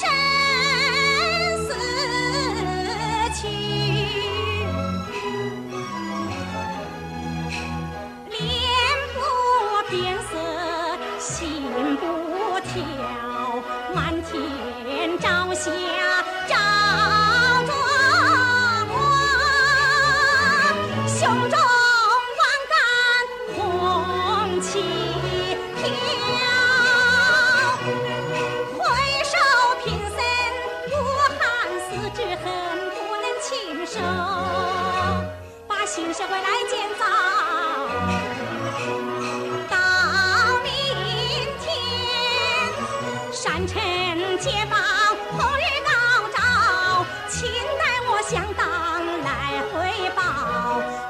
生死曲，脸不变色，心不跳，满天朝霞照。解放红日高照亲待我向党来回报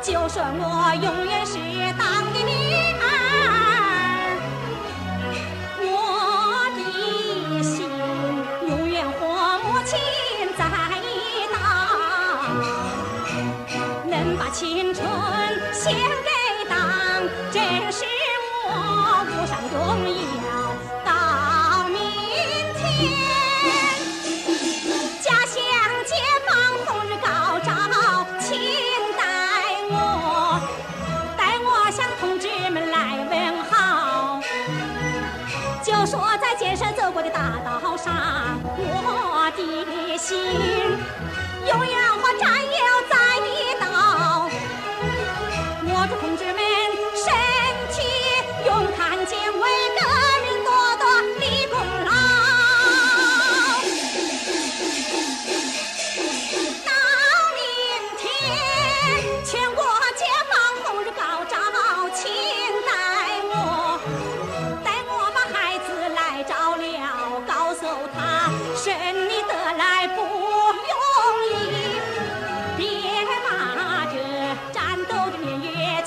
就说我永远是党的女儿我的心永远和母亲在一道能把青春献给党真是我无上荣耀人生走过的大道上我的心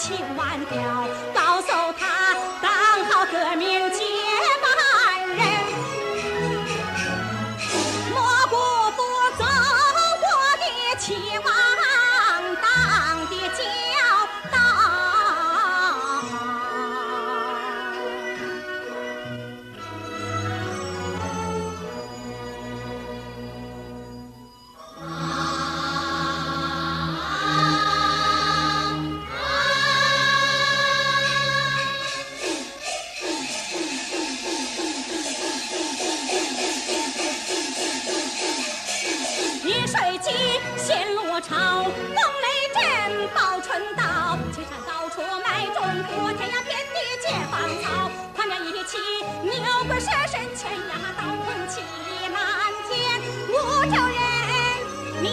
千万条。国设神拳呀，刀锋气难天，五洲人民。